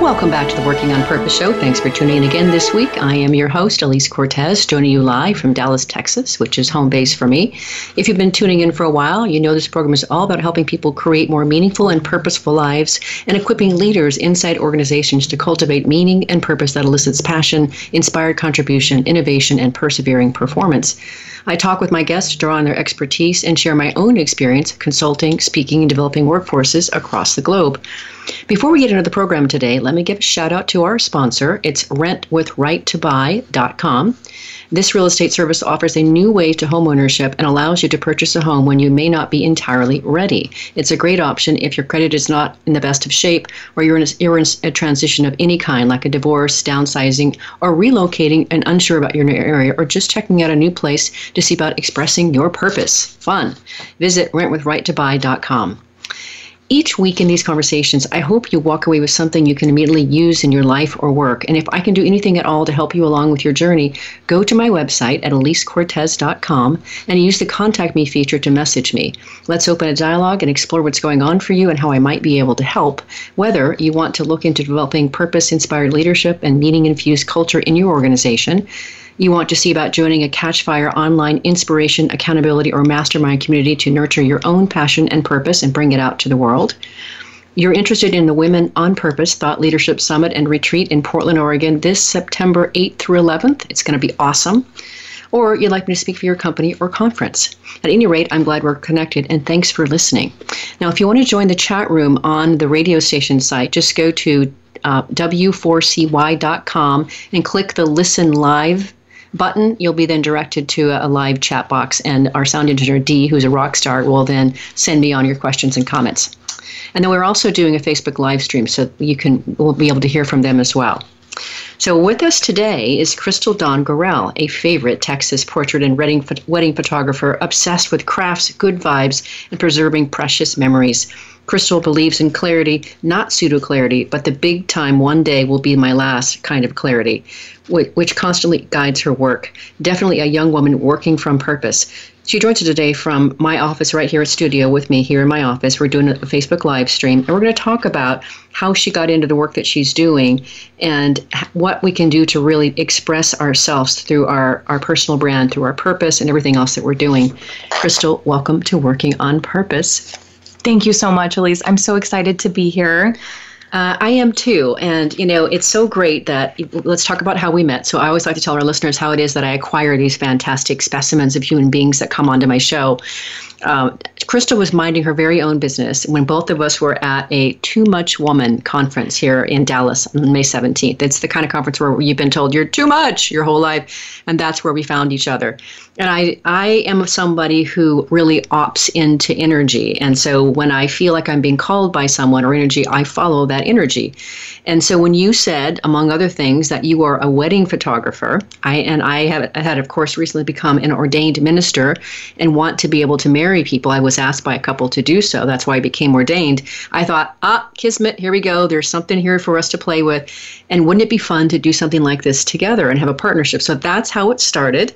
Welcome back to the Working on Purpose show. Thanks for tuning in again this week. I am your host, Alise Cortez, joining you live from Dallas, Texas, which is home base for me. If you've been tuning in for a while, you know this program is all about helping people create more meaningful and purposeful lives and equipping leaders inside organizations to cultivate meaning and purpose that elicits passion, inspired contribution, innovation, and persevering performance. I talk with my guests to draw on their expertise and share my own experience consulting, speaking, and developing workforces across the globe. Before we get into the program today, let me give a shout out to our sponsor. It's rentwithrighttobuy.com. This real estate service offers a new way to homeownership and allows you to purchase a home when you may not be entirely ready. It's a great option if your credit is not in the best of shape or you're in a, you're in a transition of any kind, like a divorce, downsizing, or relocating and unsure about your new area, or just checking out a new place to see about expressing your purpose. Fun. Visit rentwithrighttobuy.com. Each week in these conversations, I hope you walk away with something you can immediately use in your life or work. And if I can do anything at all to help you along with your journey, go to my website at alisecortez.com and use the contact me feature to message me. Let's open a dialogue and explore what's going on for you and how I might be able to help. Whether you want to look into developing purpose inspired leadership and meaning infused culture in your organization, you want to see about joining a Catchfire online inspiration, accountability, or mastermind community to nurture your own passion and purpose and bring it out to the world. You're interested in the Women on Purpose Thought Leadership Summit and Retreat in Portland, Oregon this September 8th through 11th. It's going to be awesome. Or you'd like me to speak for your company or conference. At any rate, I'm glad we're connected and thanks for listening. Now, if you want to join the chat room on the radio station site, just go to uh, w4cy.com and click the Listen Live button, you'll be then directed to a, live chat box, and our sound engineer Dee, who's a rock star, will then send me on your questions and comments. And then we're also doing a Facebook live stream, so you can we'll be able to hear from them as well. So with us today is Crystal Dawn Gorell, a favorite Texas portrait and wedding, wedding photographer obsessed with crafts, good vibes, and preserving precious memories. Crystal believes in clarity, not pseudo clarity, but the big time one day will be my last kind of clarity, which constantly guides her work. Definitely a young woman working from purpose. She joins us today from my office right here at studio with me here in my office. We're doing a Facebook live stream, and we're going to talk about how she got into the work that she's doing and what we can do to really express ourselves through our, our personal brand, through our purpose, and everything else that we're doing. Crystal, welcome to Working on Purpose. Thank you so much, Alise. I'm so excited to be here. Uh, I am too. And, you know, it's so great that let's talk about how we met. So I always like to tell our listeners how it is that I acquire these fantastic specimens of human beings that come onto my show. Uh, Crystal was minding her very own business when both of us were at a Too Much Woman conference here in Dallas on May 17th. It's the kind of conference where you've been told you're too much your whole life, and that's where we found each other. And I, I am somebody who really opts into energy. And so when I feel like I'm being called by someone or energy, I follow that energy. And so when you said, among other things, that you are a wedding photographer, I and I have had, of course, recently become an ordained minister and want to be able to marry people. I was asked by a couple to do so. That's why I became ordained. I thought, ah, Kismet, here we go. There's something here for us to play with. And wouldn't it be fun to do something like this together and have a partnership? So that's how it started.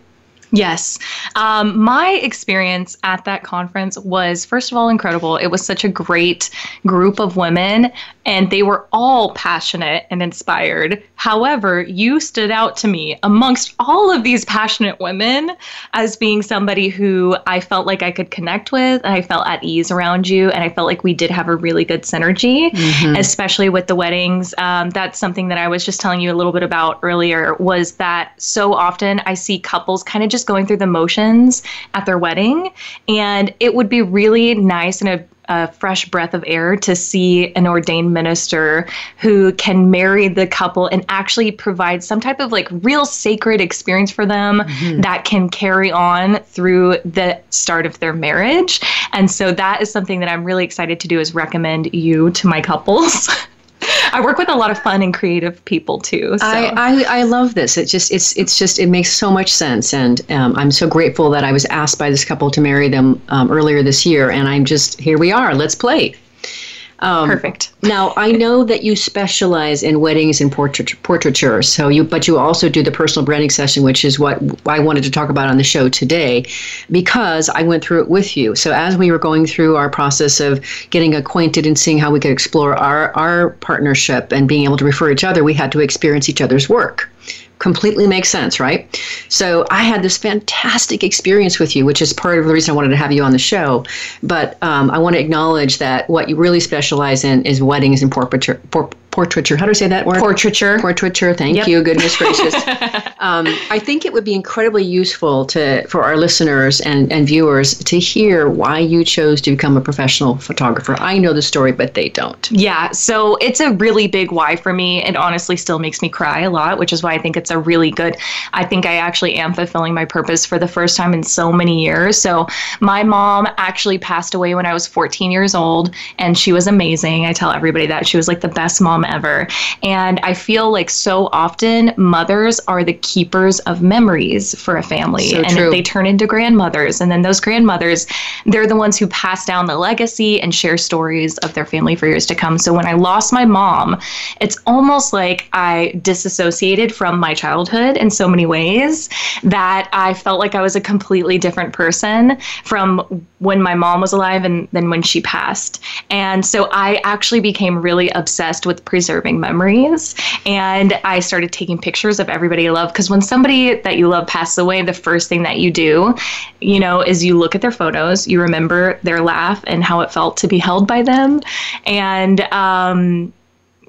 Yes. Um, my experience at that conference was, first of all, incredible. It was such a great group of women, and they were all passionate and inspired. However, you stood out to me amongst all of these passionate women as being somebody who I felt like I could connect with, and I felt at ease around you, and I felt like we did have a really good synergy, mm-hmm. especially with the weddings. Um, that's something that I was just telling you a little bit about earlier was that so often I see couples kind of just just going through the motions at their wedding. And it would be really nice and a a fresh breath of air to see an ordained minister who can marry the couple and actually provide some type of like real sacred experience for them mm-hmm. that can carry on through the start of their marriage. And so that is something that I'm really excited to do is recommend you to my couples. I work with a lot of fun and creative people too. So. I, I, I love this. It just it's it's just it makes so much sense, and um, I'm so grateful that I was asked by this couple to marry them um, earlier this year, and I'm just here we are. Let's play. Um, Perfect. now I know that you specialize in weddings and portrait, portraiture. So you, but you also do the personal branding session, which is what I wanted to talk about on the show today, because I went through it with you. So as we were going through our process of getting acquainted and seeing how we could explore our our partnership and being able to refer each other, we had to experience each other's work completely makes sense, right? So I had this fantastic experience with you, which is part of the reason I wanted to have you on the show. But um, I want to acknowledge that what you really specialize in is weddings and portraiture, portraiture. How do I say that word? Portraiture. Portraiture. Thank yep. you. Goodness gracious. um, I think it would be incredibly useful to for our listeners and, and viewers to hear why you chose to become a professional photographer. I know the story, but they don't. Yeah. So it's a really big why for me. It honestly still makes me cry a lot, which is why I think it's a really good. I think I actually am fulfilling my purpose for the first time in so many years. So my mom actually passed away when I was 14 years old, and she was amazing. I tell everybody that she was like the best mom mom ever. And I feel like so often mothers are the keepers of memories for a family. So and they turn into grandmothers. And then those grandmothers, they're the ones who pass down the legacy and share stories of their family for years to come. So when I lost my mom, it's almost like I disassociated from my childhood in so many ways that I felt like I was a completely different person from when my mom was alive and then when she passed. And so I actually became really obsessed with preserving memories. And I started taking pictures of everybody I love because when somebody that you love passes away, the first thing that you do, you know, is you look at their photos, you remember their laugh and how it felt to be held by them. And, um,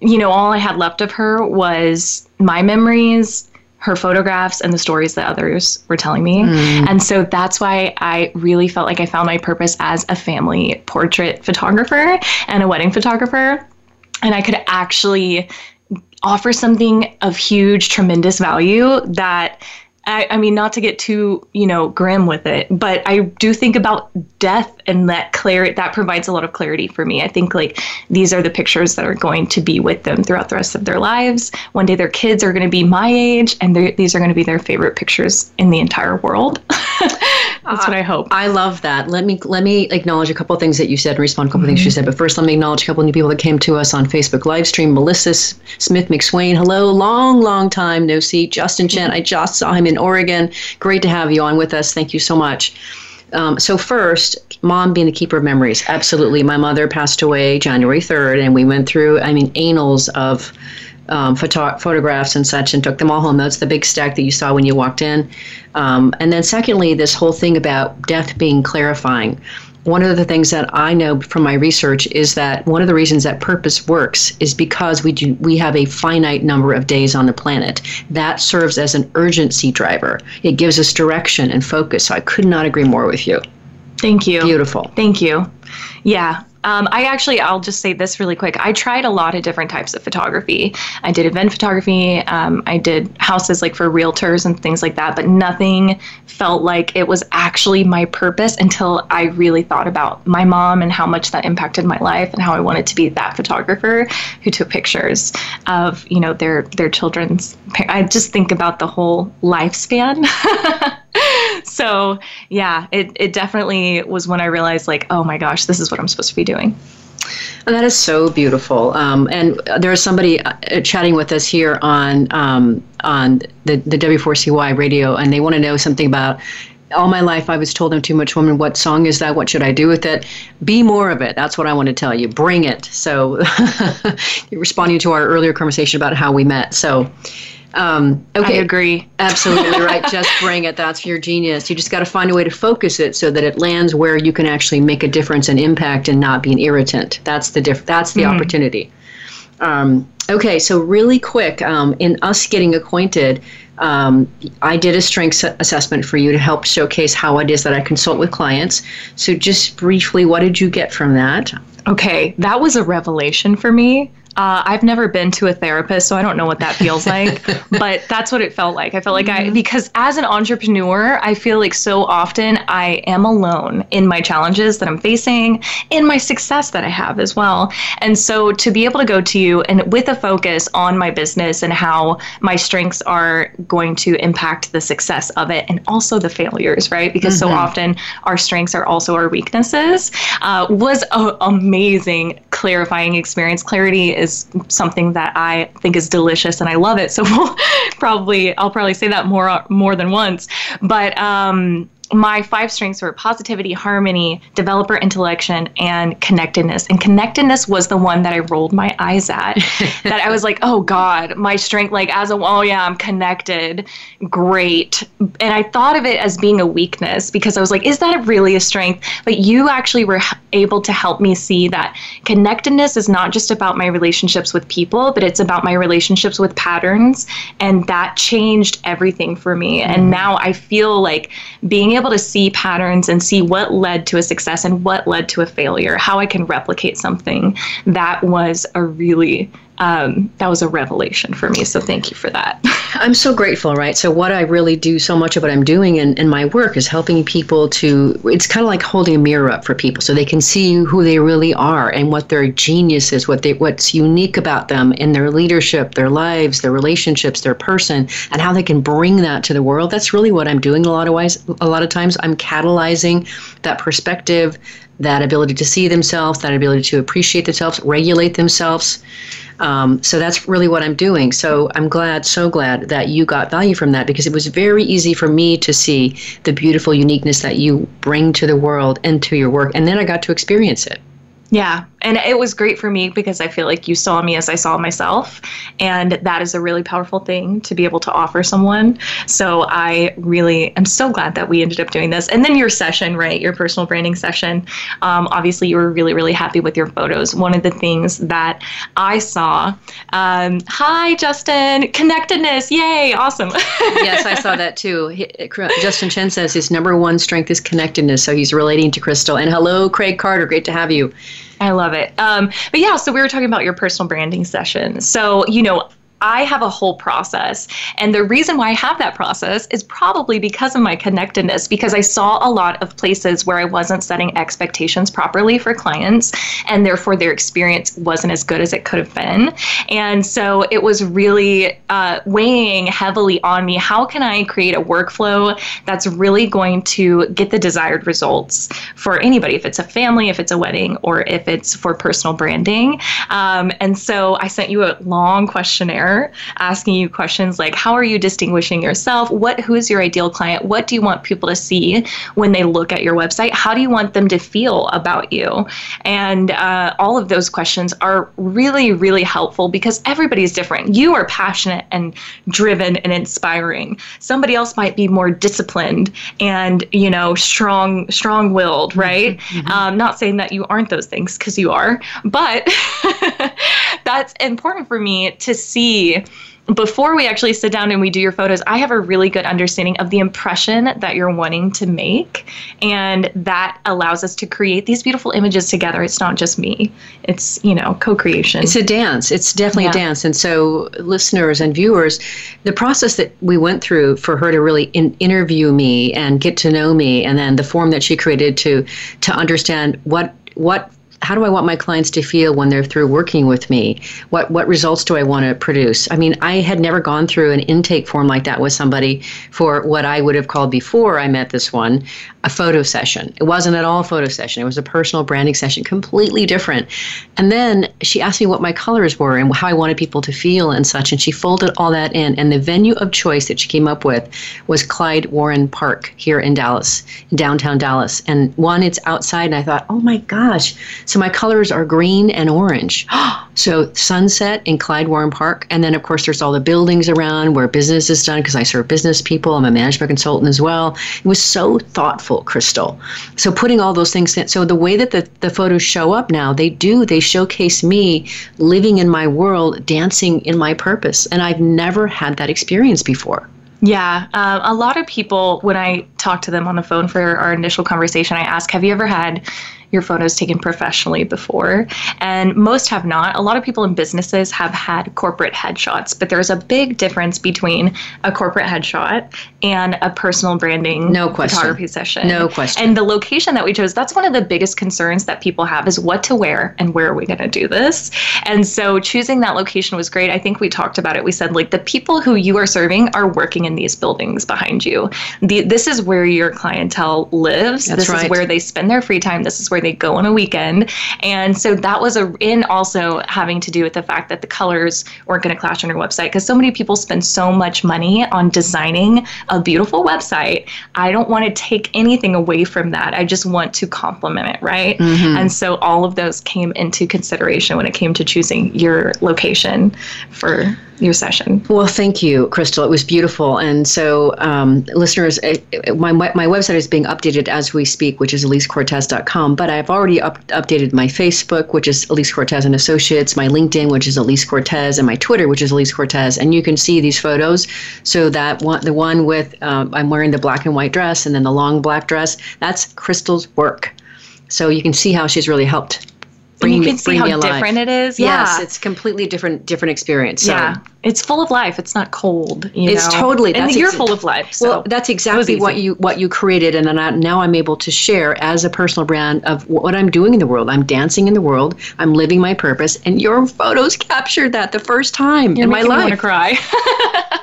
you know, all I had left of her was my memories, her photographs and the stories that others were telling me. Mm. And so that's why I really felt like I found my purpose as a family portrait photographer and a wedding photographer and I could actually offer something of huge, tremendous value that I, I, mean, not to get too, you know, grim with it, but I do think about death and that clarity that provides a lot of clarity for me. I think like these are the pictures that are going to be with them throughout the rest of their lives. One day their kids are going to be my age, and these are going to be their favorite pictures in the entire world. That's what I hope. I love that. Let me let me acknowledge a couple of things that you said and respond to a couple mm-hmm. things you said. But first, let me acknowledge a couple of new people that came to us on Facebook live stream. Melissa Smith McSwain, hello, long, long time no see. Justin Chen, I just saw him in Oregon. Great to have you on with us. Thank you so much. Um, so first, mom being the keeper of memories. Absolutely. My mother passed away January 3rd, and we went through, I mean, annals of um, photo- photographs and such and took them all home. That's the big stack that you saw when you walked in. Um, and then, secondly, this whole thing about death being clarifying. One of the things that I know from my research is that one of the reasons that purpose works is because we do we have a finite number of days on the planet. That serves as an urgency driver. It gives us direction and focus. So I could not agree more with you. Thank you. Beautiful. Thank you. Yeah, um, I actually, I'll just say this really quick. I tried a lot of different types of photography. I did event photography. Um, I did houses like for realtors and things like that, but nothing felt like it was actually my purpose until I really thought about my mom and how much that impacted my life and how I wanted to be that photographer who took pictures of, you know, their their children's. I just think about the whole lifespan. so yeah, it, it definitely was when I realized like, oh my gosh, this is what I'm supposed to be doing. And that is so beautiful. Um, and there is somebody uh, chatting with us here on um, on the, the W4CY radio, and they want to know something about all my life I was told I'm too much woman. What song is that? What should I do with it? Be more of it. That's what I want to tell you. Bring it. So, responding to our earlier conversation about how we met. So, um, okay, I agree. Absolutely right. Just bring it. That's your genius. You just got to find a way to focus it so that it lands where you can actually make a difference and impact and not be an irritant. That's the diff- That's the mm-hmm. opportunity. Um, okay, so really quick, um, in us getting acquainted, um, I did a strengths assessment for you to help showcase how it is that I consult with clients. So, just briefly, what did you get from that? Okay, that was a revelation for me. Uh, I've never been to a therapist, so I don't know what that feels like. but that's what it felt like. I felt like mm-hmm. I, because as an entrepreneur, I feel like so often I am alone in my challenges that I'm facing, in my success that I have as well. And so to be able to go to you and with a focus on my business and how my strengths are going to impact the success of it and also the failures, right? Because mm-hmm. so often our strengths are also our weaknesses, uh, was an amazing clarifying experience. Clarity is something that I think is delicious and I love it. So we'll probably I'll probably say that more more than once. But um, my five strengths were positivity, harmony, developer intellection, and connectedness. And connectedness was the one that I rolled my eyes at. that I was like, oh God, my strength, like as a, oh yeah, I'm connected. Great. And I thought of it as being a weakness because I was like, is that really a strength? But you actually were able to help me see that connectedness is not just about my relationships with people, but it's about my relationships with patterns. And that changed everything for me. Mm-hmm. And now I feel like being able able to see patterns and see what led to a success and what led to a failure, how I can replicate something, that was a really um, that was a revelation for me. So thank you for that. I'm so grateful, right? So what I really do, so much of what I'm doing in, in my work is helping people to, it's kind of like holding a mirror up for people so they can see who they really are and what their genius is, what they, what's unique about them in their leadership, their lives, their relationships, their person, and how they can bring that to the world. That's really what I'm doing a lot of ways. A lot of times I'm catalyzing that perspective, that ability to see themselves, that ability to appreciate themselves, regulate themselves. Um, so that's really what I'm doing. So I'm glad, so glad that you got value from that because it was very easy for me to see the beautiful uniqueness that you bring to the world and to your work. And then I got to experience it. Yeah. And it was great for me because I feel like you saw me as I saw myself. And that is a really powerful thing to be able to offer someone. So I really am so glad that we ended up doing this. And then your session, right? Your personal branding session. Um, obviously, you were really, really happy with your photos. One of the things that I saw, um, hi, Justin, connectedness. Yay. Awesome. yes, I saw that too. Justin Chen says his number one strength is connectedness. So he's relating to Crystal. And hello, Craig Carter. Great to have you. I love it. Um, but yeah, so we were talking about your personal branding session. So, you know, I have a whole process. And the reason why I have that process is probably because of my connectedness, because I saw a lot of places where I wasn't setting expectations properly for clients, and therefore their experience wasn't as good as it could have been. And so it was really uh, weighing heavily on me how can I create a workflow that's really going to get the desired results for anybody, if it's a family, if it's a wedding, or if it's for personal branding. Um, and so I sent you a long questionnaire asking you questions like how are you distinguishing yourself? What who is your ideal client? What do you want people to see when they look at your website? How do you want them to feel about you? And uh, all of those questions are really, really helpful because everybody is different. You are passionate and driven and inspiring. Somebody else might be more disciplined and you know strong, strong-willed, mm-hmm. right? Mm-hmm. Um, not saying that you aren't those things because you are, but that's important for me to see before we actually sit down and we do your photos, I have a really good understanding of the impression that you're wanting to make. And that allows us to create these beautiful images together. It's not just me, it's, you know, co creation. It's a dance. It's definitely yeah. a dance. And so, listeners and viewers, the process that we went through for her to really in- interview me and get to know me, and then the form that she created to, to understand what, what how do I want my clients to feel when they're through working with me? What what results do I want to produce? I mean, I had never gone through an intake form like that with somebody for what I would have called before I met this one a photo session. It wasn't at all a photo session. It was a personal branding session, completely different. And then she asked me what my colors were and how I wanted people to feel and such. And she folded all that in. And the venue of choice that she came up with was Clyde Warren Park here in Dallas, downtown Dallas. And one, it's outside. And I thought, oh my gosh. So my colors are green and orange. so sunset in Clyde Warren Park. And then, of course, there's all the buildings around where business is done because I serve business people. I'm a management consultant as well. It was so thoughtful crystal. So putting all those things in, so the way that the, the photos show up now, they do, they showcase me living in my world, dancing in my purpose. And I've never had that experience before. Yeah, uh, a lot of people, when I talk to them on the phone for our initial conversation, I ask, Have you ever had your photos taken professionally before. And most have not. A lot of people in businesses have had corporate headshots, but there's a big difference between a corporate headshot and a personal branding no question. photography session. No question. And the location that we chose, that's one of the biggest concerns that people have is what to wear and where are we going to do this. And so choosing that location was great. I think we talked about it. We said, like, the people who you are serving are working in these buildings behind you. The, this is where your clientele lives. That's this right. is where they spend their free time. This is where they go on a weekend. And so that was a in also having to do with the fact that the colors weren't going to clash on your website because so many people spend so much money on designing a beautiful website. I don't want to take anything away from that. I just want to complement it, right? Mm-hmm. And so all of those came into consideration when it came to choosing your location for your session. Well, thank you, Crystal. It was beautiful. And so, um, listeners, uh, my, my website is being updated as we speak, which is alisecortez.com. But I've already up, updated my Facebook, which is Alise Cortez and Associates, my LinkedIn, which is Alise Cortez, and my Twitter, which is Alise Cortez. And you can see these photos. So that one, the one with um, I'm wearing the black and white dress, and then the long black dress, that's Crystal's work. So you can see how she's really helped bring you me, can see how different it is. Yes, yeah. it's completely different, different experience. So. yeah, it's full of life. It's not cold. You It's know? totally- and you're exa- full of life. So well, that's exactly what you what you created, and then I, now I'm able to share as a personal brand of what I'm doing in the world. I'm dancing in the world. I'm living my purpose, and your photos captured that the first time You're in my making me want to cry.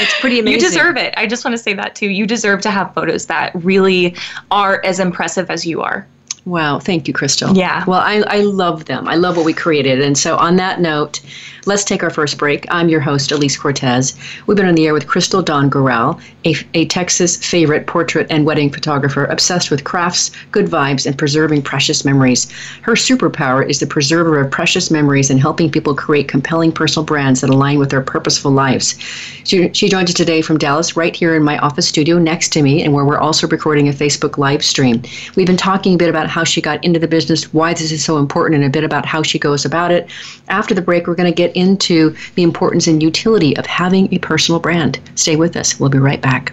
It's pretty amazing. You deserve it. I just want to say that too. You deserve to have photos that really are as impressive as you are. Wow, thank you, Crystal. Yeah. Well, I, I love them. I love what we created. And so, on that note, let's take our first break. I'm your host, Alise Cortez. We've been on the air with Crystal Dawn Gorell, a, a Texas favorite portrait and wedding photographer obsessed with crafts, good vibes, and preserving precious memories. Her superpower is the preserver of precious memories and helping people create compelling personal brands that align with their purposeful lives. She, she joins us today from Dallas, right here in my office studio next to me, and where we're also recording a Facebook live stream. We've been talking a bit about how she got into the business, why this is so important, and a bit about how she goes about it. After the break, we're going to get into the importance and utility of having a personal brand. Stay with us. We'll be right back.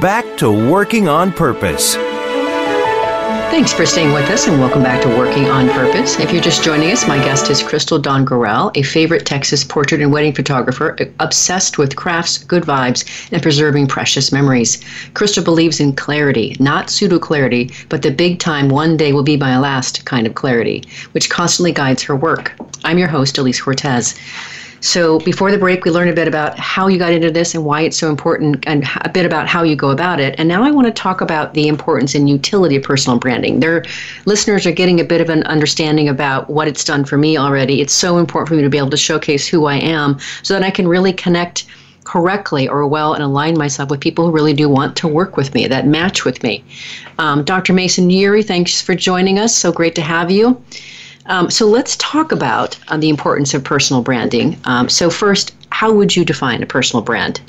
back to Working on Purpose. Thanks for staying with us and welcome back to Working on Purpose. If you're just joining us, my guest is Crystal Dawn Gorell, a favorite Texas portrait and wedding photographer obsessed with crafts, good vibes, and preserving precious memories. Crystal believes in clarity, not pseudo clarity, but the big time one day will be my last kind of clarity, which constantly guides her work. I'm your host, Alise Cortez. So before the break, we learned a bit about how you got into this and why it's so important, and a bit about how you go about it. And now I want to talk about the importance and utility of personal branding. Their listeners are getting a bit of an understanding about what it's done for me already. It's so important for me to be able to showcase who I am, so that I can really connect correctly or well and align myself with people who really do want to work with me, that match with me. Um, Dr. Mason Ury, thanks for joining us. So great to have you. Um, so let's talk about uh, the importance of personal branding. Um, so first, how would you define a personal brand?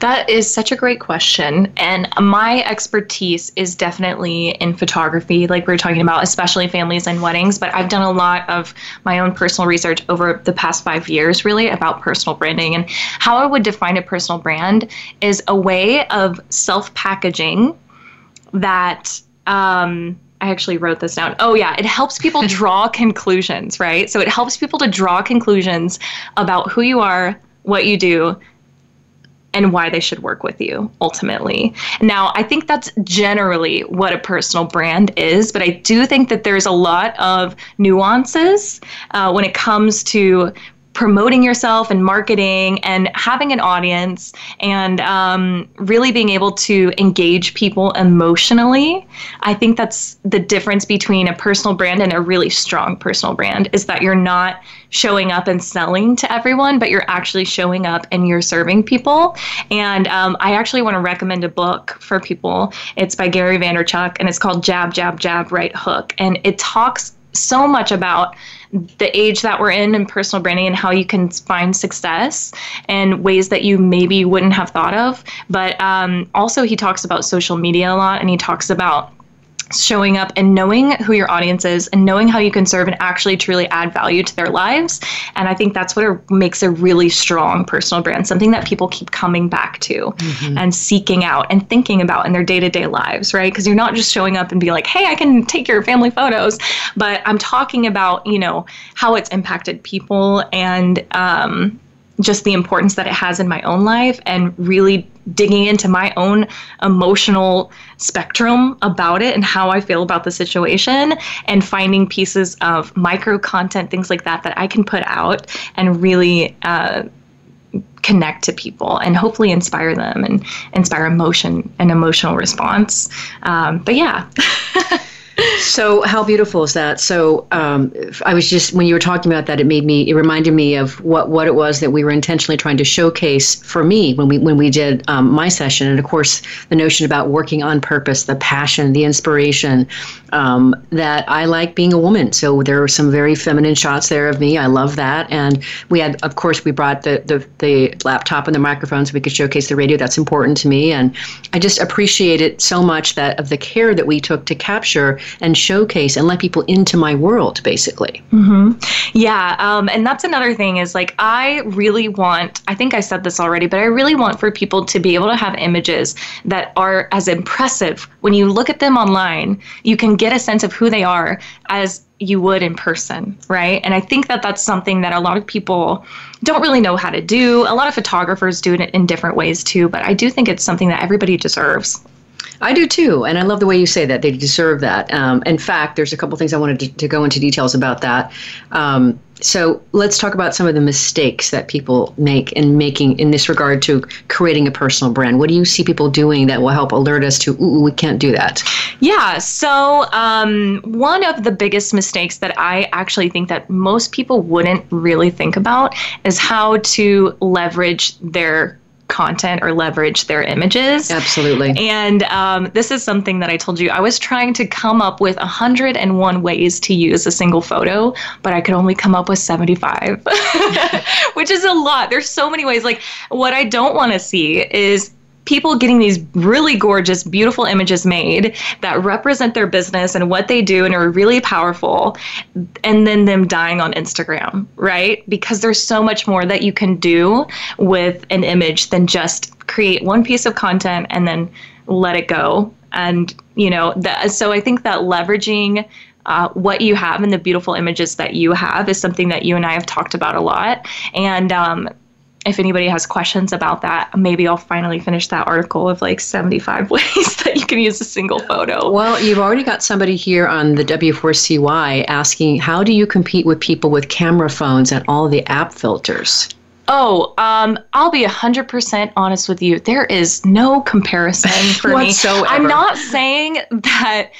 That is such a great question. And my expertise is definitely in photography, like we were talking about, especially families and weddings. But I've done a lot of my own personal research over the past five years, really, about personal branding. And how I would define a personal brand is a way of self packaging that. Um, I actually wrote this down. Oh, yeah. It helps people draw conclusions, right? So it helps people to draw conclusions about who you are, what you do, and why they should work with you ultimately. Now, I think that's generally what a personal brand is, but I do think that there's a lot of nuances uh, when it comes to promoting yourself and marketing and having an audience and um, really being able to engage people emotionally i think that's the difference between a personal brand and a really strong personal brand is that you're not showing up and selling to everyone but you're actually showing up and you're serving people. And um, i actually want to recommend a book for people. It's by gary vaynerchuk and it's called jab jab jab right hook. And it talks so much about the age that we're in and personal branding and how you can find success and ways that you maybe wouldn't have thought of. But um, also, he talks about social media a lot and he talks about showing up and knowing who your audience is and knowing how you can serve and actually truly add value to their lives. And I think that's what makes a really strong personal brand, something that people keep coming back to mm-hmm. and seeking out and thinking about in their day to day lives, right? Because you're not just showing up and be like, hey, I can take your family photos, but I'm talking about, you know, how it's impacted people and, um, just the importance that it has in my own life and really digging into my own emotional spectrum about it and how I feel about the situation and finding pieces of micro content, things like that, that I can put out and really uh, connect to people and hopefully inspire them and inspire emotion and emotional response. Um, but yeah. so how beautiful is that? So um, i was just when you were talking about that it made me it reminded me of what what it was that we were intentionally trying to showcase for me when we when we did um, my session. And of course the notion about working on purpose the passion the inspiration um, that i like being a woman. So there were some very feminine shots there of me. I love that. And we had of course we brought the the, the laptop and the microphone so we could showcase the radio. That's important to me. And i just appreciate it so much that of the care that we took to capture and showcase and let people into my world, basically. Mm-hmm. Yeah. Um, and that's another thing is like, I really want, I think I said this already, but I really want for people to be able to have images that are as impressive. When you look at them online, you can get a sense of who they are as you would in person, right? And I think that that's something that a lot of people don't really know how to do. A lot of photographers do it in different ways too, but I do think it's something that everybody deserves. I do too, and I love the way you say that. They deserve that. Um, in fact, there's a couple things I wanted to, to go into details about that. Um, so let's talk about some of the mistakes that people make in making in this regard to creating a personal brand. What do you see people doing that will help alert us to, ooh, we can't do that? Yeah. So um, one of the biggest mistakes that I actually think that most people wouldn't really think about is how to leverage their content or leverage their images. Absolutely. And um, this is something that I told you. I was trying to come up with 101 ways to use a single photo, but I could only come up with 75, which is a lot. There's so many ways. Like, what I don't want to see is people getting these really gorgeous, beautiful images made that represent their business and what they do and are really powerful, and then them dying on Instagram, right? Because there's so much more that you can do with an image than just create one piece of content and then let it go. And, you know, so I think that leveraging uh, what you have and the beautiful images that you have is something that you and I have talked about a lot. And um, if anybody has questions about that, maybe I'll finally finish that article of like 75 ways that you can use a single photo. Well, you've already got somebody here on the W4CY asking how do you compete with people with camera phones and all the app filters? Oh, um, I'll be 100% honest with you. There is no comparison for me. I'm not saying that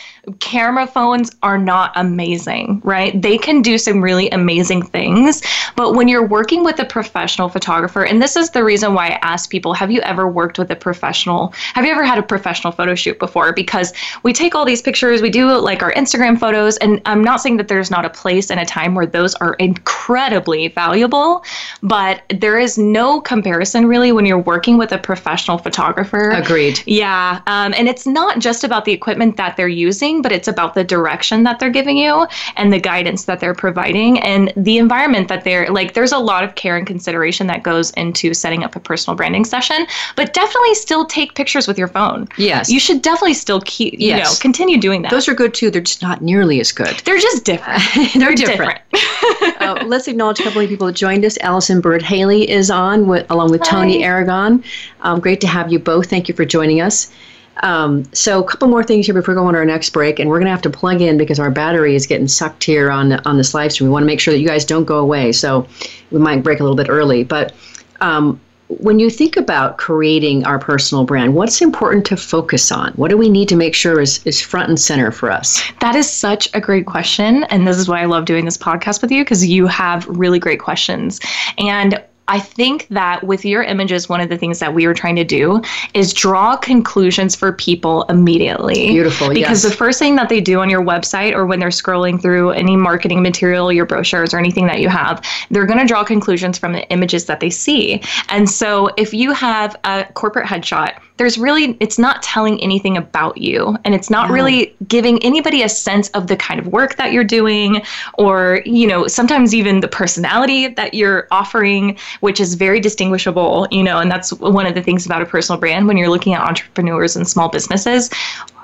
camera phones are not amazing, right? They can do some really amazing things. But when you're working with a professional photographer, and this is the reason why I ask people, have you ever worked with a professional? Have you ever had a professional photo shoot before? Because we take all these pictures, we do like our Instagram photos, and I'm not saying that there's not a place and a time where those are incredibly valuable, but there is no comparison really when you're working with a professional photographer. Agreed. Yeah. Um, and it's not just about the equipment that they're using but it's about the direction that they're giving you and the guidance that they're providing and the environment that they're like. There's a lot of care and consideration that goes into setting up a personal branding session, but definitely still take pictures with your phone. Yes. You should definitely still keep, you yes. know, continue doing that. Those are good too. They're just not nearly as good. They're just different. they're, they're, different. different. uh, let's acknowledge a couple of people that joined us. Allison Bird Haley is on, with, along with Hi. Tony Aragon. Um, great to have you both. Thank you for joining us. Um, so a couple more things here before we go on to our next break, and we're going to have to plug in because our battery is getting sucked here on on this live stream. We want to make sure that you guys don't go away, so we might break a little bit early. But um, when you think about creating our personal brand, what's important to focus on? What do we need to make sure is, is front and center for us? That is such a great question. And this is why I love doing this podcast with you because you have really great questions. And I think that with your images, one of the things that we were trying to do is draw conclusions for people immediately. Beautiful. Because yes. the first thing that they do on your website or when they're scrolling through any marketing material, your brochures, or anything that you have, they're going to draw conclusions from the images that they see. And so if you have a corporate headshot, there's really it's not telling anything about you and it's not yeah. really giving anybody a sense of the kind of work that you're doing or you know sometimes even the personality that you're offering which is very distinguishable you know and that's one of the things about a personal brand when you're looking at entrepreneurs and small businesses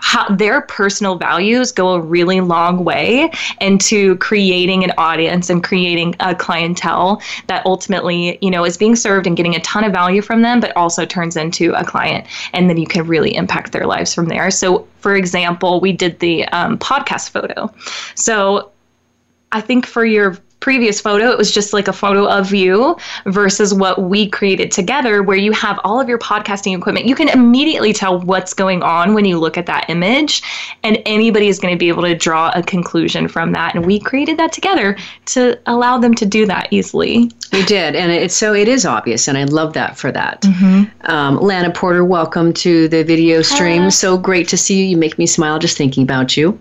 how their personal values go a really long way into creating an audience and creating a clientele that ultimately, you know, is being served and getting a ton of value from them, but also turns into a client. And then you can really impact their lives from there. So, for example, we did the um, podcast photo. So, I think for your previous photo, it was just like a photo of you versus what we created together, where you have all of your podcasting equipment. You can immediately tell what's going on when you look at that image, and anybody is going to be able to draw a conclusion from that. And we created that together to allow them to do that easily. We did, and it's so it is obvious, and I love that for that. Mm-hmm. Um, Lana Porter, welcome to the video stream. Hi. So great to see you. You make me smile just thinking about you.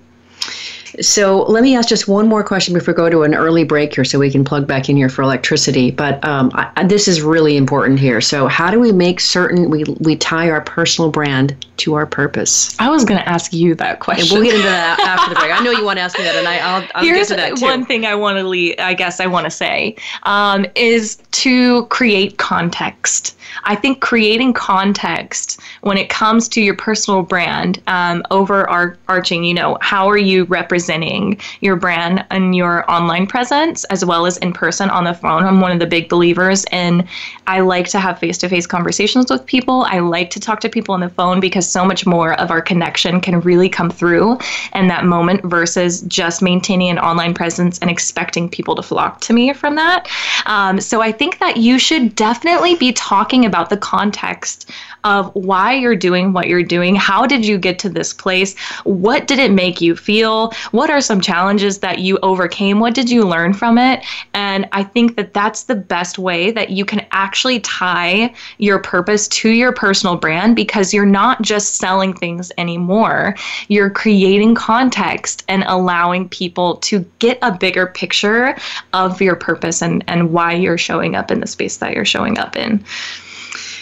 So let me ask just one more question before we go to an early break here so we can plug back in here for electricity. But um, I, this is really important here. So, how do we make certain we, we tie our personal brand to our purpose? I was going to ask you that question. We'll get into that after the break. I know you want to ask me that, and I, will I'll Here's get to that too. One thing I want to leave, I guess I want to say um, is to create context. I think creating context when it comes to your personal brand, um, overarching, you know, how are you representing your brand and your online presence as well as in person on the phone? I'm one of the big believers in I like to have face to face conversations with people. I like to talk to people on the phone because so much more of our connection can really come through in that moment versus just maintaining an online presence and expecting people to flock to me from that. Um, so I think that you should definitely be talking about the context of why you're doing what you're doing. How did you get to this place? What did it make you feel? What are some challenges that you overcame? What did you learn from it? And I think that that's the best way that you can actually tie your purpose to your personal brand because you're not just selling things anymore. You're creating context and allowing people to get a bigger picture of your purpose and, and why you're showing up in the space that you're showing up in.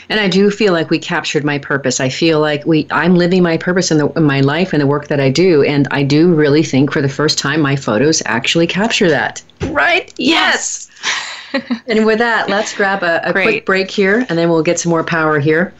And I do feel like we captured my purpose. I feel like we I'm living my purpose in, the, in my life and the work that I do. And I do really think for the first time my photos actually capture that. Right? Yes. and with that, let's grab a, a quick break here and then we'll get some more power here.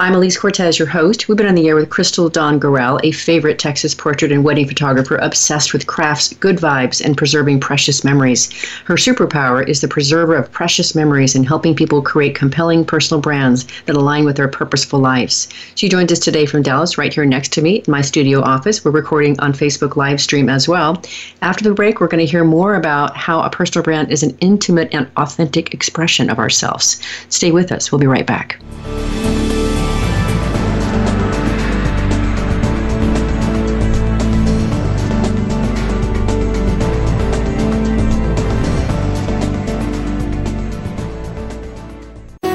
I'm Alise Cortez, your host. We've been on the air with Crystal Dawn Gorell, a favorite Texas portrait and wedding photographer obsessed with crafts, good vibes, and preserving precious memories. Her superpower is the preserver of precious memories and helping people create compelling personal brands that align with their purposeful lives. She joins us today from Dallas, right here next to me in my studio office. We're recording on Facebook live stream as well. After the break, we're going to hear more about how a personal brand is an intimate and authentic expression of ourselves. Stay with us. We'll be right back.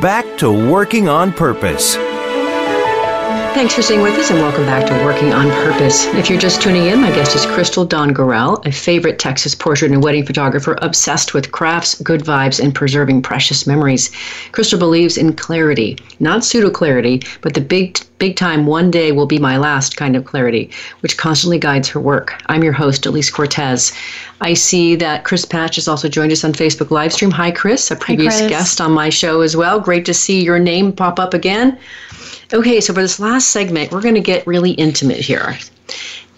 back to Working on Purpose. Thanks for staying with us and welcome back to Working on Purpose. If you're just tuning in, my guest is Crystal Dawn Gorell, a favorite Texas portrait and wedding photographer obsessed with crafts, good vibes, and preserving precious memories. Crystal believes in clarity, not pseudo clarity, but the big big time one day will be my last kind of clarity, which constantly guides her work. I'm your host, Alise Cortez. I see that Chris Patch has also joined us on Facebook livestream. Hi, Chris, a previous Chris. guest on my show as well. Great to see your name pop up again. Okay, so for this last segment, we're going to get really intimate here.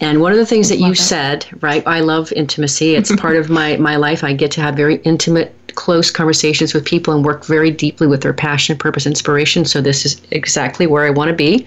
And one of the things that you it. said, right? I love intimacy. It's part of my my life. I get to have very intimate, close conversations with people and work very deeply with their passion, purpose, inspiration. So this is exactly where I want to be.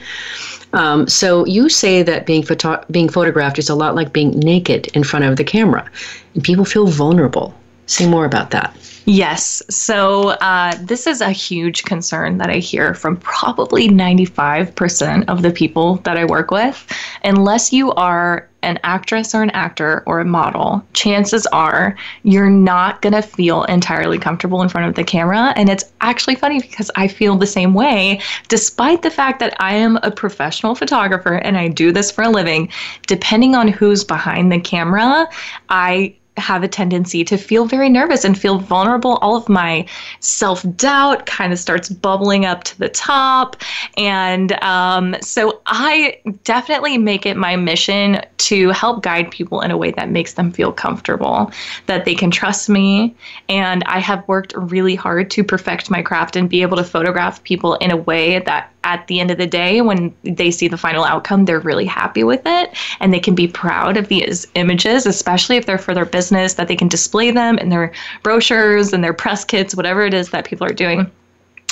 Um, so you say that being photo- being photographed is a lot like being naked in front of the camera, and people feel vulnerable. Say more about that. Yes. So uh, this is a huge concern that I hear from probably 95% of the people that I work with. Unless you are an actress or an actor or a model, chances are you're not going to feel entirely comfortable in front of the camera. And it's actually funny because I feel the same way, despite the fact that I am a professional photographer and I do this for a living. Depending on who's behind the camera, I have a tendency to feel very nervous and feel vulnerable. All of my self doubt kind of starts bubbling up to the top. And um, so I definitely make it my mission to help guide people in a way that makes them feel comfortable, that they can trust me. And I have worked really hard to perfect my craft and be able to photograph people in a way that at the end of the day, when they see the final outcome, they're really happy with it and they can be proud of these images, especially if they're for their business, that they can display them in their brochures and their press kits, whatever it is that people are doing.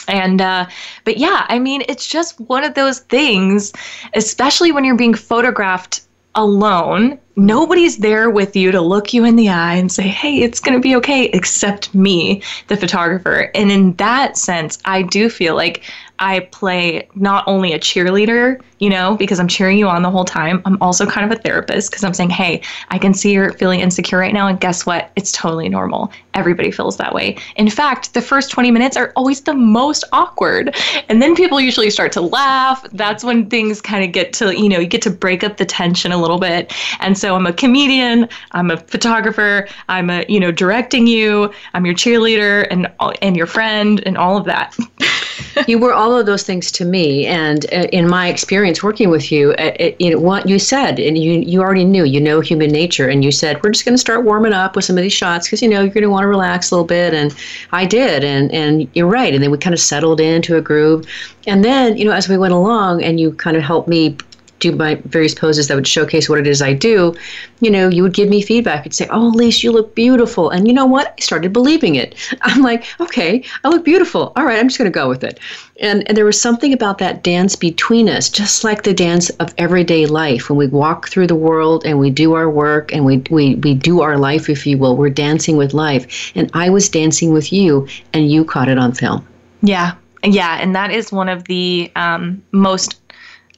And, uh, but yeah, I mean, it's just one of those things, especially when you're being photographed alone. Nobody's there with you to look you in the eye and say, hey, it's going to be okay, except me, the photographer. And in that sense, I do feel like I play not only a cheerleader, you know, because I'm cheering you on the whole time, I'm also kind of a therapist because I'm saying, hey, I can see you're feeling insecure right now. And guess what? It's totally normal. Everybody feels that way. In fact, the first 20 minutes are always the most awkward. And then people usually start to laugh. That's when things kind of get to, you know, you get to break up the tension a little bit. And so I'm a comedian, I'm a photographer, I'm a, you know, directing you, I'm your cheerleader and and your friend and all of that. you were all of those things to me, and uh, in my experience working with you, uh, it, you know what you said, and you you already knew, you know human nature, and you said we're just going to start warming up with some of these shots because you know you're going to want to relax a little bit, and I did, and and you're right, and then we kind of settled into a groove, and then you know as we went along, and you kind of helped me do my various poses that would showcase what it is I do, you know, you would give me feedback. You'd say, "Oh, Alise, you look beautiful," and you know what? I started believing it. I'm like, "Okay, I look beautiful. All right, I'm just going to go with it." And and there was something about that dance between us, just like the dance of everyday life. When we walk through the world and we do our work and we we we do our life, if you will, we're dancing with life. And I was dancing with you, and you caught it on film. Yeah, yeah, and that is one of the um, most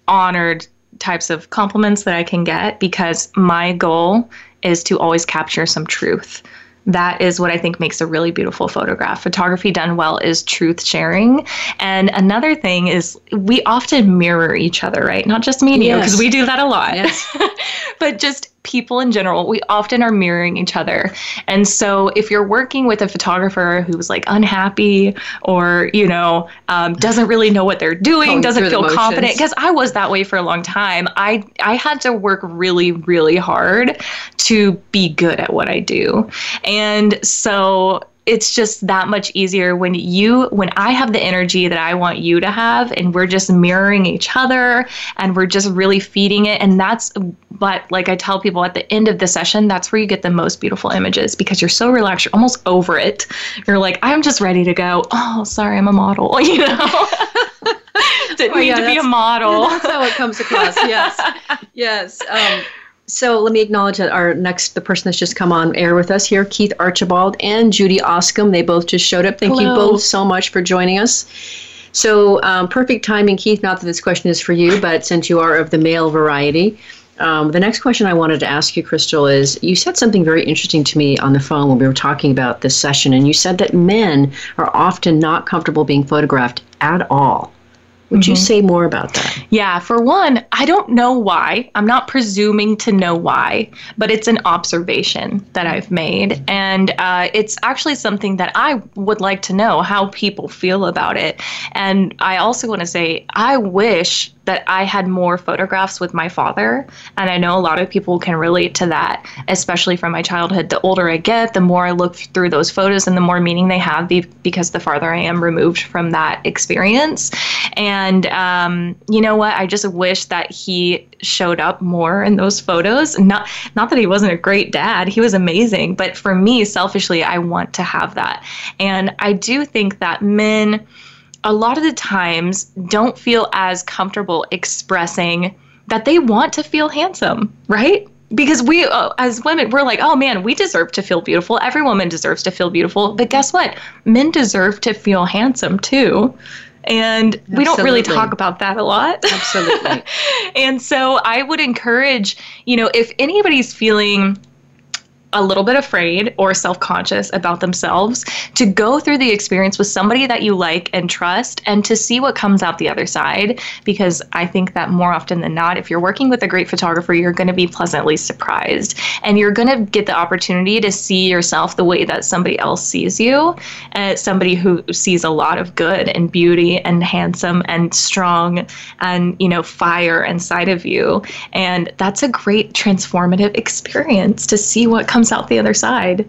honored types of compliments that I can get because my goal is to always capture some truth. That is what I think makes a really beautiful photograph. Photography done well is truth sharing. And another thing is we often mirror each other, right? Not just me and you, because we do that a lot. Yes. but just people in general, we often are mirroring each other. And so if you're working with a photographer who's like unhappy or, you know, um, doesn't really know what they're doing, doesn't feel confident, because I was that way for a long time. I, I had to work really, really hard to be good at what I do. And so it's just that much easier when you when i have the energy that i want you to have and we're just mirroring each other and we're just really feeding it. And that's but like i tell people at the end of the session that's where you get the most beautiful images because you're so relaxed. You're almost over it. You're like i'm just ready to go. Oh sorry i'm a model you know? Didn't Oh, yeah, to be a model. That's how it comes across. Yes, yes. Um, so let me acknowledge that our next, the person that's just come on air with us here, Keith Archibald and Judy Oscom, they both just showed up. Thank you both so much for joining us. So, um, perfect timing, Keith. Not that this question is for you, but since you are of the male variety, um, the next question I wanted to ask you, Crystal, is you said something very interesting to me on the phone when we were talking about this session, and you said that men are often not comfortable being photographed at all. Would mm-hmm. you say more about that? Yeah, for one, I don't know why. I'm not presuming to know why, but it's an observation that I've made. And uh, it's actually something that I would like to know how people feel about it. And I also want to say, I wish that I had more photographs with my father. And I know a lot of people can relate to that, especially from my childhood. The older I get, the more I look through those photos and the more meaning they have because the farther I am removed from that experience. And um, you know what? I just wish that he showed up more in those photos. Not not that he wasn't a great dad, he was amazing. But for me, selfishly, I want to have that. And I do think that men a lot of the times don't feel as comfortable expressing that they want to feel handsome, right? Because we, uh, as women, we're like, oh man, we deserve to feel beautiful. Every woman deserves to feel beautiful. But guess what? Men deserve to feel handsome too. And Absolutely. we don't really talk about that a lot. Absolutely. and so I would encourage, you know, if anybody's feeling a little bit afraid or self conscious about themselves, to go through the experience with somebody that you like and trust and to see what comes out the other side. Because I think that more often than not, if you're working with a great photographer, you're going to be pleasantly surprised and you're going to get the opportunity to see yourself the way that somebody else sees you. Uh, somebody who sees a lot of good and beauty and handsome and strong and, you know, fire inside of you. And that's a great transformative experience to see what comes comes out the other side.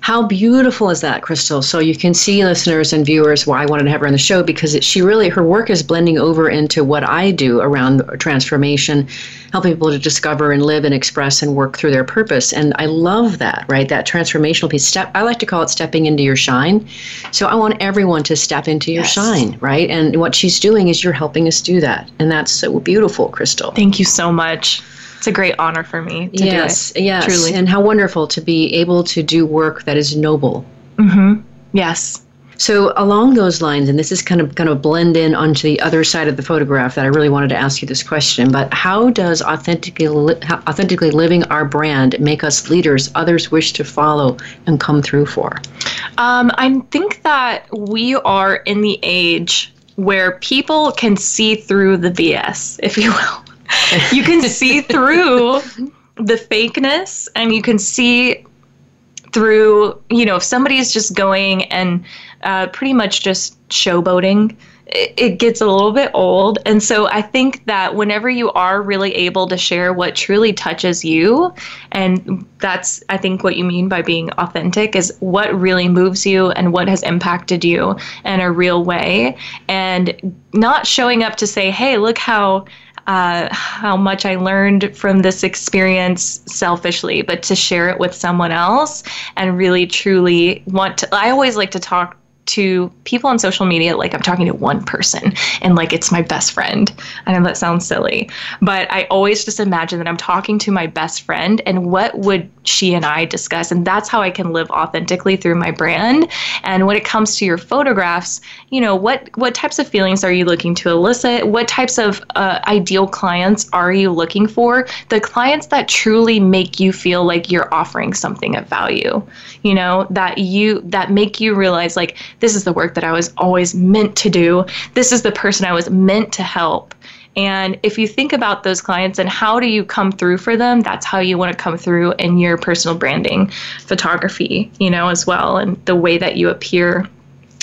How beautiful is that, Crystal? So you can see, listeners and viewers, why I wanted to have her on the show because it, she really her work is blending over into what I do around transformation, helping people to discover and live and express and work through their purpose. And I love that, right? That transformational piece. Step. I like to call it stepping into your shine. So I want everyone to step into your yes. shine, right? And what she's doing is you're helping us do that, and that's so beautiful, Crystal. Thank you so much it's a great honor for me to yes, do it. Yes, truly. And how wonderful to be able to do work that is noble. Mm-hmm. Yes. So along those lines, and this is kind of kind of blend in onto the other side of the photograph that I really wanted to ask you this question. But how does authentically authentically living our brand make us leaders others wish to follow and come through for? Um, I think that we are in the age where people can see through the BS, if you will you can see through the fakeness and you can see through, you know, if somebody's just going and uh, pretty much just showboating, it, it gets a little bit old. And so I think that whenever you are really able to share what truly touches you, and that's, I think, what you mean by being authentic is what really moves you and what has impacted you in a real way. And not showing up to say, hey, look how uh, how much I learned from this experience selfishly, but to share it with someone else and really truly want to. I always like to talk to people on social media like I'm talking to one person and like it's my best friend. I know that sounds silly, but I always just imagine that I'm talking to my best friend and what would she and I discuss? And that's how I can live authentically through my brand. And when it comes to your photographs, you know, what what types of feelings are you looking to elicit? What types of uh, ideal clients are you looking for? The clients that truly make you feel like you're offering something of value, you know, that you that make you realize like this is the work that I was always meant to do. This is the person I was meant to help. And if you think about those clients and how do you come through for them, that's how you want to come through in your personal branding photography, you know, as well, and the way that you appear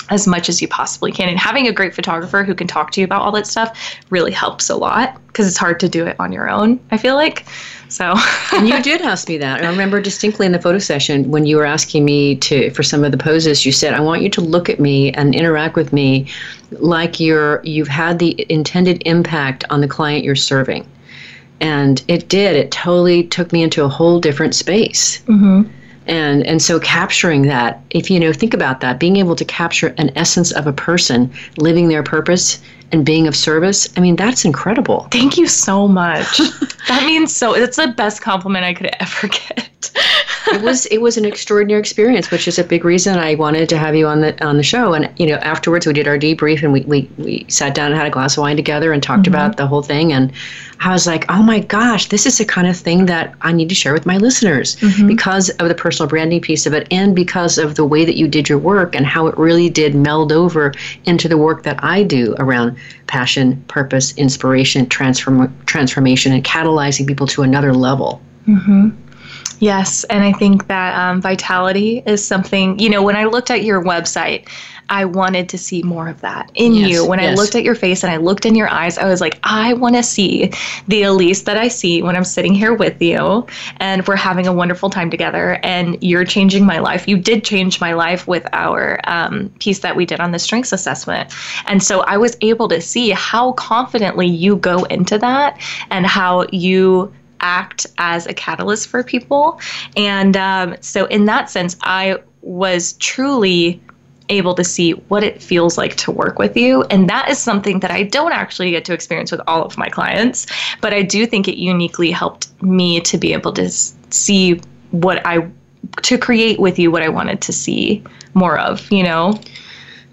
as much as you possibly can. And having a great photographer who can talk to you about all that stuff really helps a lot because it's hard to do it on your own, I feel like. So And you did ask me that. I remember distinctly in the photo session when you were asking me to for some of the poses, you said, I want you to look at me and interact with me like you're you've had the intended impact on the client you're serving. And it did. It totally took me into a whole different space. Mm-hmm and and so capturing that if you know think about that being able to capture an essence of a person living their purpose and being of service i mean that's incredible thank you so much that means so it's the best compliment i could ever get it was it was an extraordinary experience, which is a big reason I wanted to have you on the on the show. And you know, afterwards we did our debrief and we we, we sat down and had a glass of wine together and talked mm-hmm. about the whole thing. And I was like, oh my gosh, this is the kind of thing that I need to share with my listeners mm-hmm. because of the personal branding piece of it and because of the way that you did your work and how it really did meld over into the work that I do around passion, purpose, inspiration, transform, transformation, and catalyzing people to another level. Mm-hmm. Yes, and I think that um, vitality is something, you know, when I looked at your website, I wanted to see more of that in yes, you. When yes. I looked at your face and I looked in your eyes, I was like, I want to see the Alise that I see when I'm sitting here with you and we're having a wonderful time together. And you're changing my life. You did change my life with our um, piece that we did on the strengths assessment. And so I was able to see how confidently you go into that and how you act as a catalyst for people. And um, so, in that sense, I was truly able to see what it feels like to work with you. And that is something that I don't actually get to experience with all of my clients, but I do think it uniquely helped me to be able to see what I to create with you what I wanted to see more of, you know?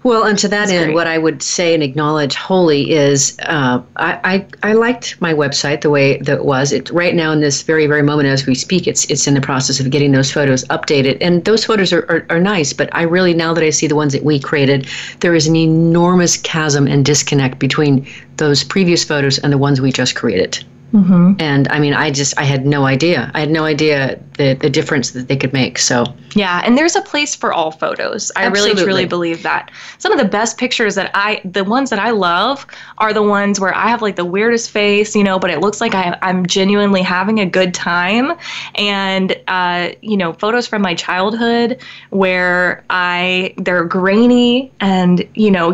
Well, and to that That's end, great. what I would say and acknowledge wholly is uh, I, I, I liked my website the way that it was. It right now in this very very moment as we speak, it's it's in the process of getting those photos updated, and those photos are, are, are nice. But I really now that I see the ones that we created, there is an enormous chasm and disconnect between those previous photos and the ones we just created. Mm-hmm. And I mean, I just I had no idea. I had no idea the the difference that they could make. So yeah, and there's a place for all photos. I Absolutely. really truly believe that. Some of the best pictures that I, the ones that I love, are the ones where I have like the weirdest face, you know, but it looks like I, I'm genuinely having a good time. And uh, you know, photos from my childhood where I they're grainy and you know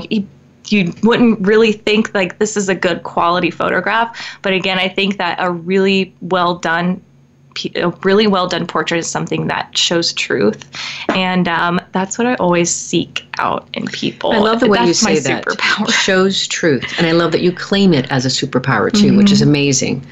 you wouldn't really think like this is a good quality photograph. But again, I think that a really well done a really well done portrait is something that shows truth, and um, that's what I always seek out in people. I love the way that's you say that. Superpower. Shows truth, and I love that you claim it as a superpower too, mm-hmm. which is amazing.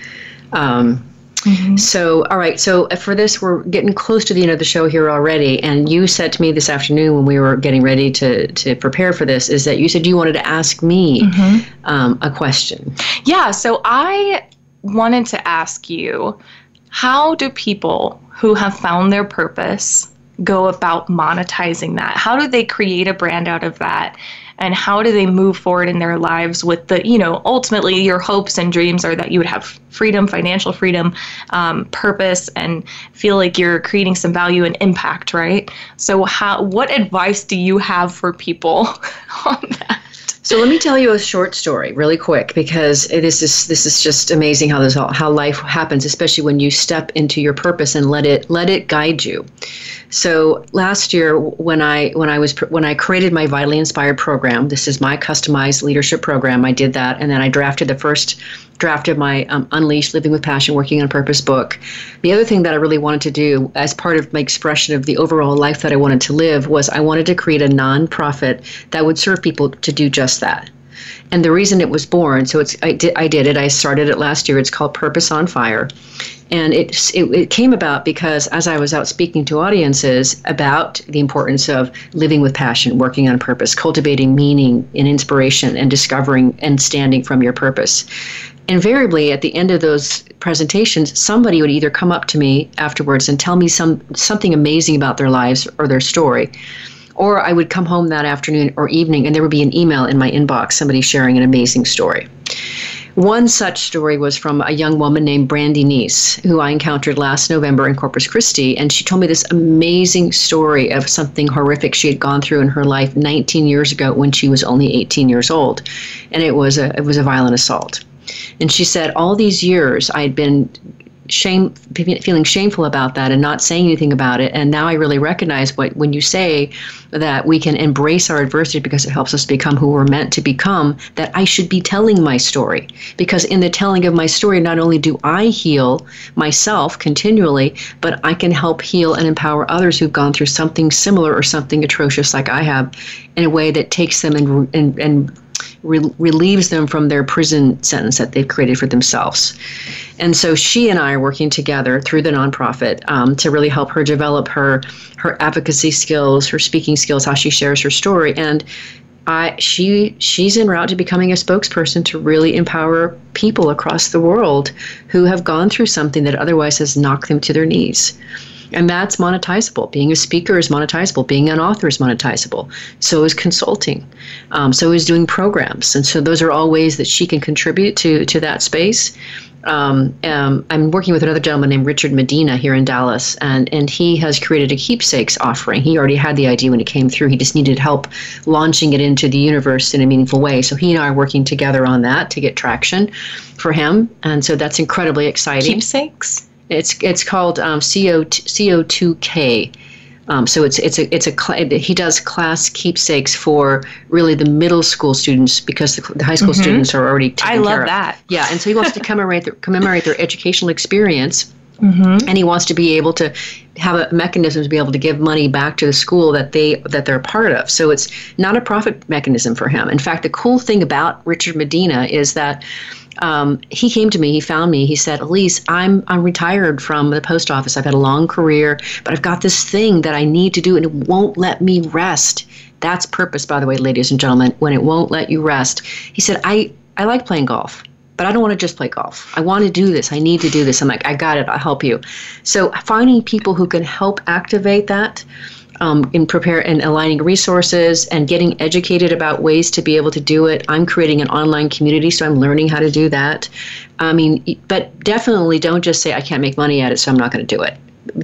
Um, Mm-hmm. So, all right. So, uh, for this, we're getting close to the end of the show here already. And you said to me this afternoon when we were getting ready to, to prepare for this, is that you said you wanted to ask me mm-hmm. um, a question. Yeah. So, I wanted to ask you how do people who have found their purpose go about monetizing that? How do they create a brand out of that? And how do they move forward in their lives with the you know ultimately your hopes and dreams are that you would have freedom financial freedom um, purpose and feel like you're creating some value and impact right so how what advice do you have for people on that so let me tell you a short story, really quick, because this is this is just amazing how this how life happens, especially when you step into your purpose and let it let it guide you. So last year, when I when I was when I created my Vitally Inspired program, this is my customized leadership program. I did that, and then I drafted the first draft of my um, Unleashed Living with Passion, Working on Purpose book. The other thing that I really wanted to do, as part of my expression of the overall life that I wanted to live, was I wanted to create a nonprofit that would serve people to do just that. And the reason it was born, so it's I did I did it. I started it last year. It's called Purpose on Fire, and it, it, it came about because as I was out speaking to audiences about the importance of living with passion, working on purpose, cultivating meaning and inspiration, and discovering and standing from your purpose. Invariably, at the end of those presentations, somebody would either come up to me afterwards and tell me some something amazing about their lives or their story or I would come home that afternoon or evening and there would be an email in my inbox, somebody sharing an amazing story. One such story was from a young woman named Brandy Neese, who I encountered last November in Corpus Christi. And she told me this amazing story of something horrific she had gone through in her life 19 years ago when she was only 18 years old. And it was a, it was a violent assault. And she said, All these years I had been shame feeling shameful about that and not saying anything about it. And now i really recognize what when you say that we can embrace our adversity because it helps us become who we're meant to become that i should be telling my story. Because in the telling of my story not only do i heal myself continually but i can help heal and empower others who've gone through something similar or something atrocious like i have in a way that takes them and and, and re- relieves them from their prison sentence that they've created for themselves. And so she and I are working together through the nonprofit um, to really help her develop her her advocacy skills, her speaking skills, how she shares her story, and I she she's en route to becoming a spokesperson to really empower people across the world who have gone through something that otherwise has knocked them to their knees. And that's monetizable. Being a speaker is monetizable. Being an author is monetizable. So is consulting. Um, so is doing programs. And so those are all ways that she can contribute to to that space. Um, um, I'm working with another gentleman named Richard Medina here in Dallas, and, and he has created a keepsakes offering. He already had the idea when it came through. He just needed help launching it into the universe in a meaningful way. So he and I are working together on that to get traction for him, and so that's incredibly exciting. Keepsakes. It's it's called um, CO CO2K. Um, so it's it's a it's a cl- he does class keepsakes for really the middle school students because the, the high school mm-hmm. students are already taken I love care of. that. Yeah, and so he wants to commemorate their, commemorate their educational experience. Mm-hmm. And he wants to be able to have a mechanism to be able to give money back to the school that they that they're a part of. So it's not a profit mechanism for him. In fact, the cool thing about Richard Medina is that um, he came to me. He found me. He said, "Alise, I'm I'm retired from the post office. I've had a long career, but I've got this thing that I need to do, and it won't let me rest. That's purpose, by the way, ladies and gentlemen. When it won't let you rest." He said, "I I like playing golf." But I don't want to just play golf. I want to do this. I need to do this. I'm like, I got it. I'll help you. So finding people who can help activate that um, in prepare and aligning resources and getting educated about ways to be able to do it. I'm creating an online community, so I'm learning how to do that. I mean, but definitely don't just say I can't make money at it, so I'm not going to do it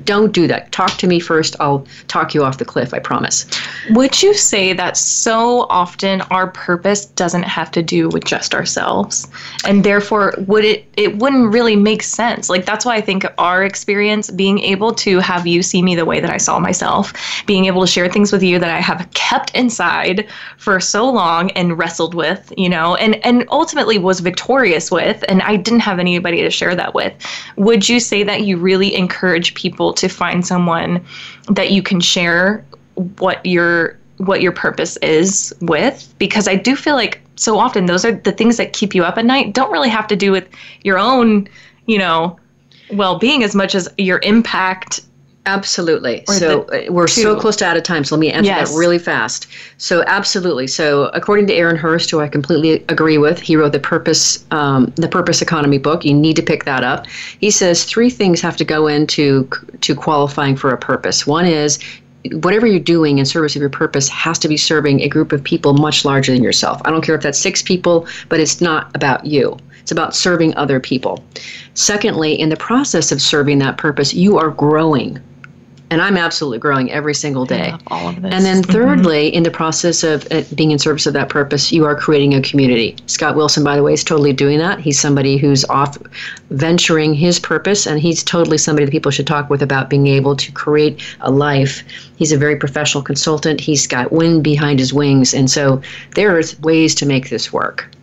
don't do that. Talk to me first. I'll talk you off the cliff, I promise. Would you say that so often our purpose doesn't have to do with just ourselves? And therefore would it it wouldn't really make sense. Like that's why I think our experience being able to have you see me the way that I saw myself, being able to share things with you that I have kept inside for so long and wrestled with, you know, and and ultimately was victorious with and I didn't have anybody to share that with. Would you say that you really encourage people people to find someone that you can share what your what your purpose is with because I do feel like so often those are the things that keep you up at night don't really have to do with your own, you know, well-being as much as your impact Absolutely. So uh, we're two. so close to out of time. So let me answer yes. that really fast. So absolutely. So according to Aaron Hurst, who I completely agree with, he wrote the Purpose um, the Purpose Economy book. You need to pick that up. He says three things have to go into to qualifying for a purpose. One is whatever you're doing in service of your purpose has to be serving a group of people much larger than yourself. I don't care if that's six people, but it's not about you. It's about serving other people. Secondly, in the process of serving that purpose, you are growing and I'm absolutely growing every single day. all of this. And then mm-hmm. thirdly, mm-hmm. in the process of uh, being in service of that purpose, you are creating a community. Scott Wilson, by the way, is totally doing that. He's somebody who's off venturing his purpose, and he's totally somebody that people should talk with about being able to create a life. He's a very professional consultant. He's got wind behind his wings, and so there are ways to make this work.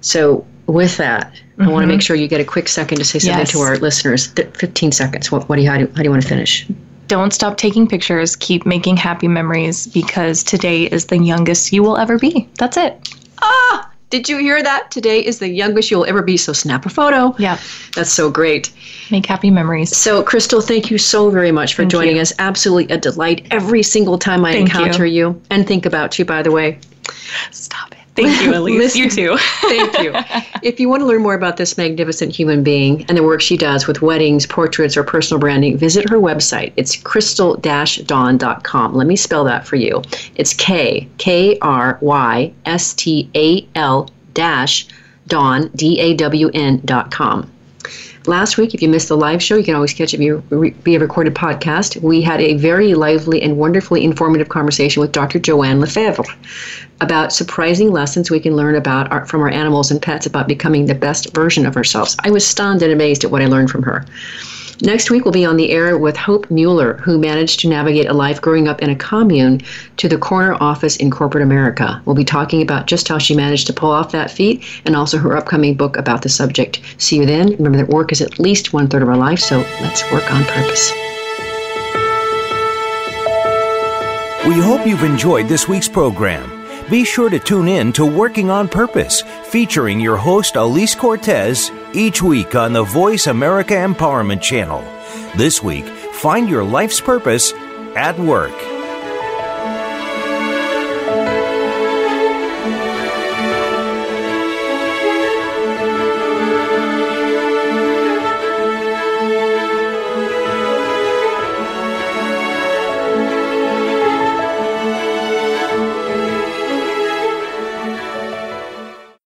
So with that, mm-hmm. I want to make sure you get a quick second to say something yes. to our listeners. 15 seconds. What, what do you, how do, how do you want to finish? Don't stop taking pictures. Keep making happy memories because today is the youngest you will ever be. That's it. Ah, did you hear that? Today is the youngest you'll ever be. So snap a photo. Yeah. That's so great. Make happy memories. So, Crystal, thank you so very much for thank joining you. us. Absolutely a delight every single time I thank encounter you. you. And think about you, by the way. Stop it. Thank you, Alise. you too. thank you. If you want to learn more about this magnificent human being and the work she does with weddings, portraits, or personal branding, visit her website. It's crystal dawn.com. Let me spell that for you. It's K K R Y S T A L dash Dawn D A W N dot com. Last week, if you missed the live show, you can always catch it via recorded podcast. We had a very lively and wonderfully informative conversation with Dr. Joanne Lefebvre about surprising lessons we can learn about our, from our animals and pets about becoming the best version of ourselves. I was stunned and amazed at what I learned from her. Next week, we'll be on the air with Hope Mueller, who managed to navigate a life growing up in a commune to the corner office in corporate America. We'll be talking about just how she managed to pull off that feat and also her upcoming book about the subject. See you then. Remember that work is at least one third of our life, so let's work on purpose. We hope you've enjoyed this week's program. Be sure to tune in to Working on Purpose, featuring your host Alise Cortez each week on the VoiceAmerica Empowerment Channel. This week, find your life's purpose at work.